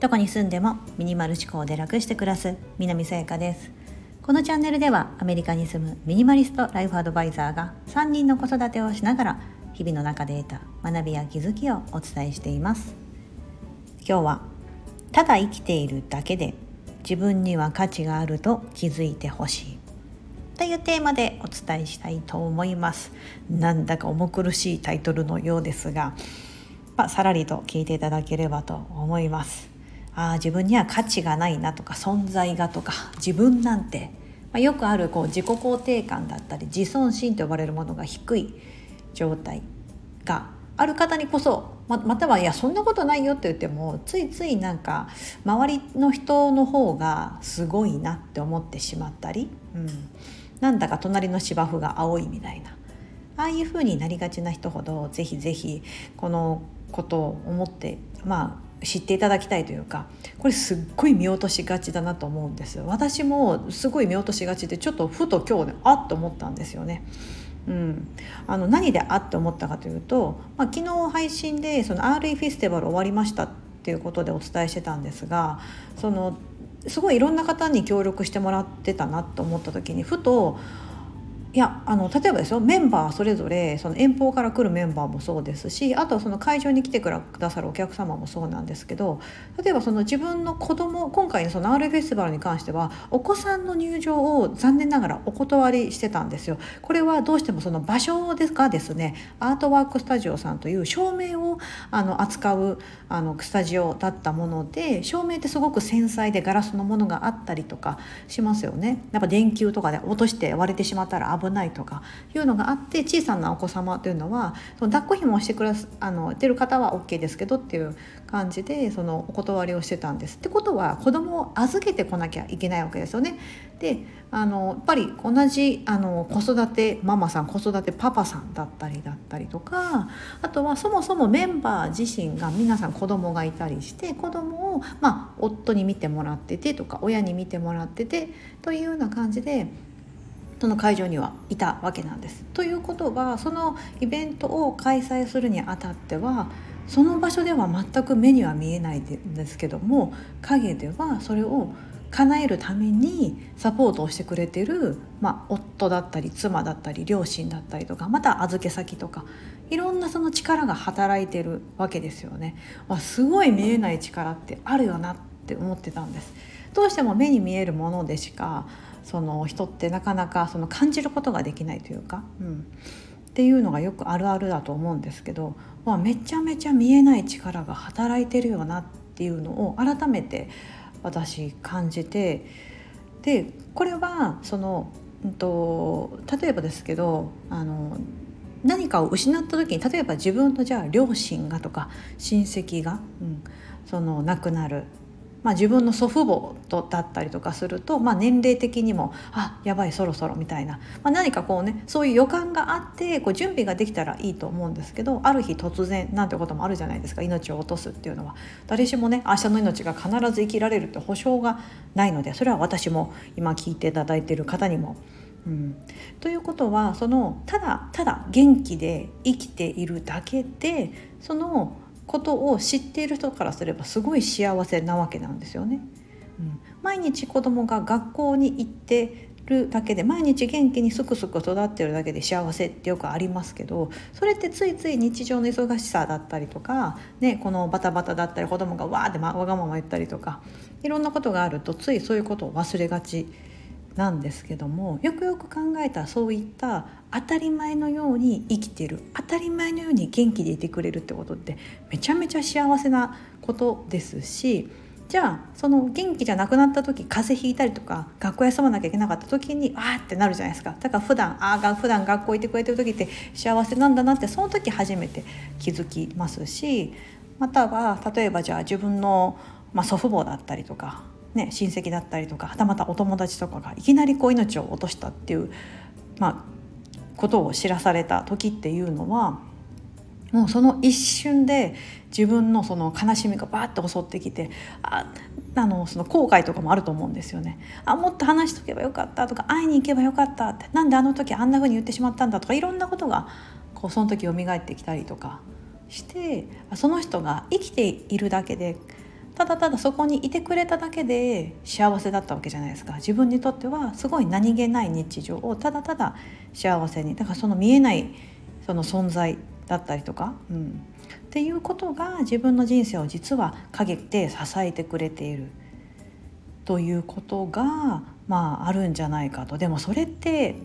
どこに住んでもミニマル思考で楽して暮らす南さやかです。このチャンネルではアメリカに住むミニマリストライフアドバイザーが3人の子育てをしながら日々の中で得た学びや気づきをお伝えしています。今日はただ生きているだけで自分には価値があると気づいてほしいというテーマでお伝えしたいと思います。なんだか重苦しいタイトルのようですが、まあ、さらりと聞いていただければと思います。あ自分には価値がないなとか存在がとか自分なんて、まあ、よくあるこう自己肯定感だったり自尊心と呼ばれるものが低い状態がある方にこそままたはいやそんなことないよって言ってもついついなんか周りの人の方がすごいなって思ってしまったり、うん、なんだか隣の芝生が青いみたいな。ああいう風になりがちな人ほどぜひぜひこのことを思ってまあ知っていただきたいというかこれすっごい見落としがちだなと思うんです私もすごい見落としがちでちょっとふと今日ねあっと思ったんですよね。うん、あの何であって思ったかというと、まあ、昨日配信でその RE フェスティバル終わりましたっていうことでお伝えしてたんですがそのすごいいろんな方に協力してもらってたなと思った時にふといやあの例えばですよメンバーそれぞれその遠方から来るメンバーもそうですしあとはその会場に来てくださるお客様もそうなんですけど例えばその自分の子供今回のその R フェスティバルに関してはお子さんの入場を残念ながらお断りしてたんですよ。これはどうしてもその場所ですかですねアートワークスタジオさんという照明をあの扱うあのスタジオだったもので照明ってすごく繊細でガラスのものがあったりとかしますよね。やっぱ電球とかで落として割れてしまったら危ないとかいうのがあって小さなお子様というのはその抱っこひもをしてくだあのてる方は OK ですけどっていう感じでそのお断りをしてたんです。ってことは子供を預けてこなきゃいけないわけですよね。であのやっぱり同じあの子育てママさん子育てパパさんだったりだったりとかあとはそもそもメンバー自身が皆さん子供がいたりして子供をまあ夫に見てもらっててとか親に見てもらっててというような感じでその会場にはいたわけなんです。ということはそのイベントを開催するにあたってはその場所では全く目には見えないんですけども影ではそれを叶えるためにサポートをしてくれてる、まあ、夫だったり妻だったり両親だったりとかまた預け先とかいろんなその力が働いてるわけですよね。すごい見えない力ってあるよなって思ってたんです。どうしても目に見えるものでしかその人ってなかなかその感じることができないというか、うん、っていうのがよくあるあるだと思うんですけど、まあ、めちゃめちゃ見えない力が働いてるよなっていうのを改めて私感じてでこれはその、うんと、例えばですけどあの何かを失った時に例えば自分のじゃあ両親がとか親戚が、うん、その亡くなるまあ、自分の祖父母とだったりとかすると、まあ、年齢的にもあやばいそろそろみたいな、まあ、何かこうねそういう予感があってこう準備ができたらいいと思うんですけどある日突然なんてこともあるじゃないですか。命を落とすっていうのは。誰しもね明日の命が必ず生きられるって保証がないのでそれは私も今聞いていただいている方にも。うん、ということはそのただただ元気で生きているだけでそのことを知っている人からすればすごい幸せなわけなんですよね。うん、毎日子供が学校に行ってるだけで毎日元気にすくすく育ってるだけで幸せってよくありますけどそれってついつい日常の忙しさだったりとか、ね、このバタバタだったり子供がわーってわがまま言ったりとかいろんなことがあるとついそういうことを忘れがちなんですけどもよくよく考えたそういった当たり前のように生きてる当たり前のように元気でいてくれるってことってめちゃめちゃ幸せなことですしじゃあその元気じゃなくなった時風邪ひいたりとか学校休まなきゃいけなかった時にわーってなるじゃないですか。だから普段ああ普段学校行ってくれてる時って幸せなんだなってその時初めて気づきますしまたは例えばじゃあ自分の、まあ、祖父母だったりとかね、親戚だったりとかはたまたお友達とかがいきなりこう命を落としたっていう、まあ、ことを知らされた時っていうのはもうその一瞬で自分のその悲しみがバーッと襲ってきてああのその後悔とかもあると思うんですよね。あもっと話しとけばよかったとか会いに行けばよかったってなんであの時あんな風に言ってしまったんだとかいろんなことがこうその時蘇ってきたりとかしてその人が生きているだけでただただそこにいてくれただけで幸せだったわけじゃないですか。自分にとってはすごい何気ない日常をただただ幸せにだからその見えないその存在だったりとか、うん、っていうことが自分の人生を実は陰って支えてくれているということがまああるんじゃないかと。でもそれって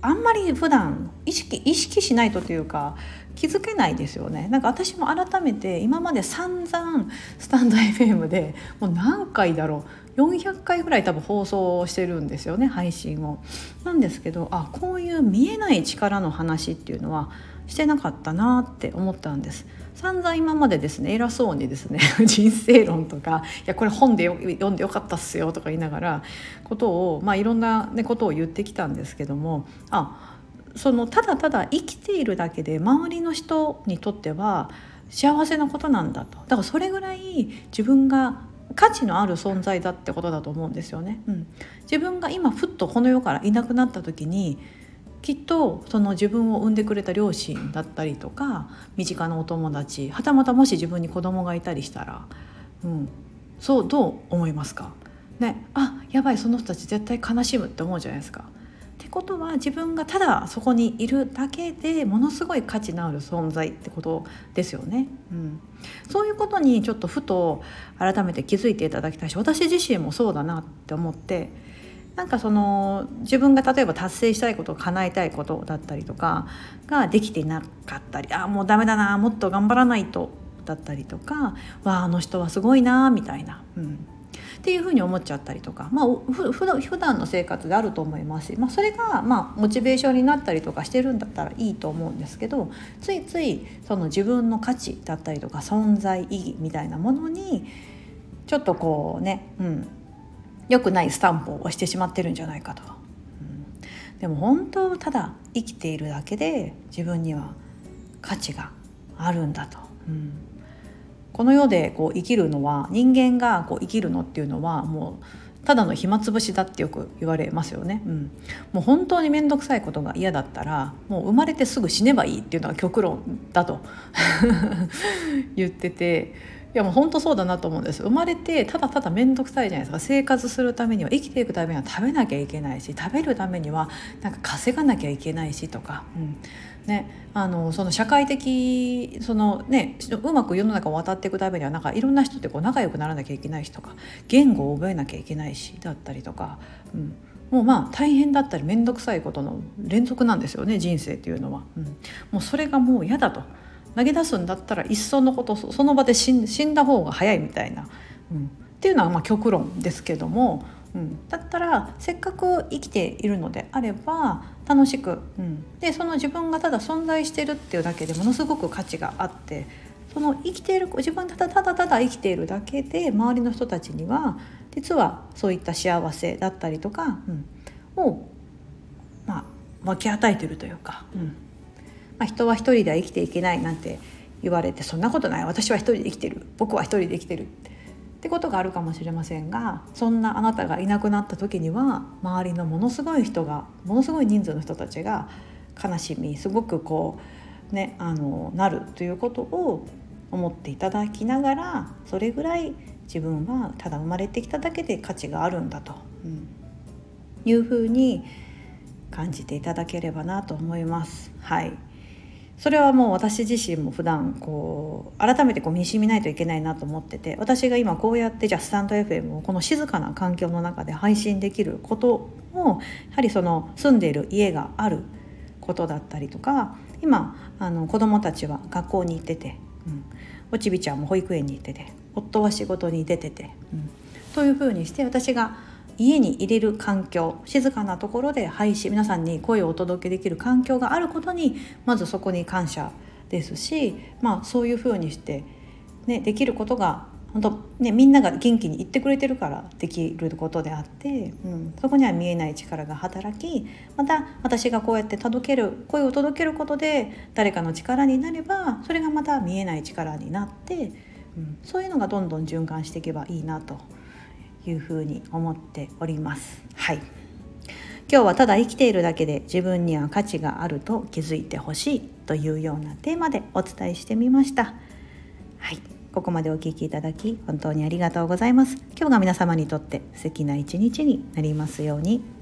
あんまり普段意識意識しないとというか気づけないですよねなんか私も改めて今まで散々スタンド FM でもう何回だろう400回ぐらい多分放送してるんですよね配信を。なんですけどあこういう見えない力の話っていうのはしてなかったなって思ったんです。散々今までですね偉そうにですね 人生論とか「いやこれ本で読んでよかったっすよ」とか言いながらことを、まあ、いろんな、ね、ことを言ってきたんですけどもあそのただただ生きているだけで周りの人にとっては幸せなことなんだとだからそれぐらい自分が価値のある存在だってことだと思うんですよね。うん、自分が今ふっとこの世からいなくなった時にきっとその自分を産んでくれた両親だったりとか身近なお友達はたまたもし自分に子供がいたりしたら、うん、そうどう思いますか？ねあやばいその人たち絶対悲しむって思うじゃないですか。ってことは自分がただそこにいるだけでものすごい価値のある存在ってことですよね。うん、そういうことにちょっとふと改めて気づいていただきたいし私自身もそうだなって思ってなんかその自分が例えば達成したいこと叶えたいことだったりとかができてなかったりああもうダメだなもっと頑張らないとだったりとかわああの人はすごいなみたいな、うん、っていうふうに思っちゃったりとか、まあ、ふ普段の生活であると思いますし、まあ、それがまあモチベーションになったりとかしてるんだったらいいと思うんですけどついついその自分の価値だったりとか存在意義みたいなものにちょっとこうね、うん、良くないスタンプを押してしまってるんじゃないかと、うん、でも本当ただ生きているだけで自分には価値があるんだと、うん、この世でこう生きるのは人間がこう生きるのっていうのはもうただの暇つぶしだってよく言われますよね、うん、もう本当に面倒くさいことが嫌だったらもう生まれてすぐ死ねばいいっていうのが極論だと。言っててやもう本当そうだなと思うんです。生まれてただただ面倒くさいじゃないですか。生活するためには生きていくためには食べなきゃいけないし食べるためにはなんか稼がなきゃいけないしとか、うん。ね、あのその社会的その、ね、うまく世の中を渡っていくためにはなんかいろんな人ってこう仲良くならなきゃいけないしとか。言語を覚えなきゃいけないしだったりとか、うん、もうまあ大変だったり面倒くさいことの連続なんですよね人生っていうのは、うん、もうそれがもう嫌だと。投げ出すんだったら一層のことその場で死んだ方が早いみたいな、うん、っていうのはまあ極論ですけども、うん、だったらせっかく生きているのであれば楽しく、うん、でその自分がただ存在してるっていうだけでものすごく価値があってその生きている自分ただただただ生きているだけで周りの人たちには実はそういった幸せだったりとか、うん、を、まあ、分け与えてるというか。うん。まあ、人は一人では生きていけないなんて言われてそんなことない。私は一人で生きてる。僕は一人で生きてる。ってことがあるかもしれませんがそんなあなたがいなくなった時には周りのものすごい人がものすごい人数の人たちが悲しみすごくこうねあのなるということを思っていただきながらそれぐらい自分はただ生まれてきただけで価値があるんだと、うん、いうふうに感じていただければなと思います。はいそれはもう私自身も普段こう改めてこう見しみないといけないなと思ってて私が今こうやってじゃあスタンド FM をこの静かな環境の中で配信できることもやはりその住んでいる家があることだったりとか今あの子どもたちは学校に行ってて、うん、おちびちゃんも保育園に行ってて夫は仕事に出てて、うん、というふうにして私が家に入れる環境静かなところで配信皆さんに声をお届けできる環境があることにまずそこに感謝ですし、まあ、そういうふうにして、ね、できることが本当、ね、みんなが元気に言ってくれてるからできることであって、うん、そこには見えない力が働きまた私がこうやって届ける声を届けることで誰かの力になればそれがまた見えない力になって、うん、そういうのがどんどん循環していけばいいなというふうに思っております。はい。今日はただ生きているだけで自分には価値があると気づいてほしいというようなテーマでお伝えしてみました。はい。ここまでお聞きいただき本当にありがとうございます。今日が皆様にとって素敵な一日になりますように。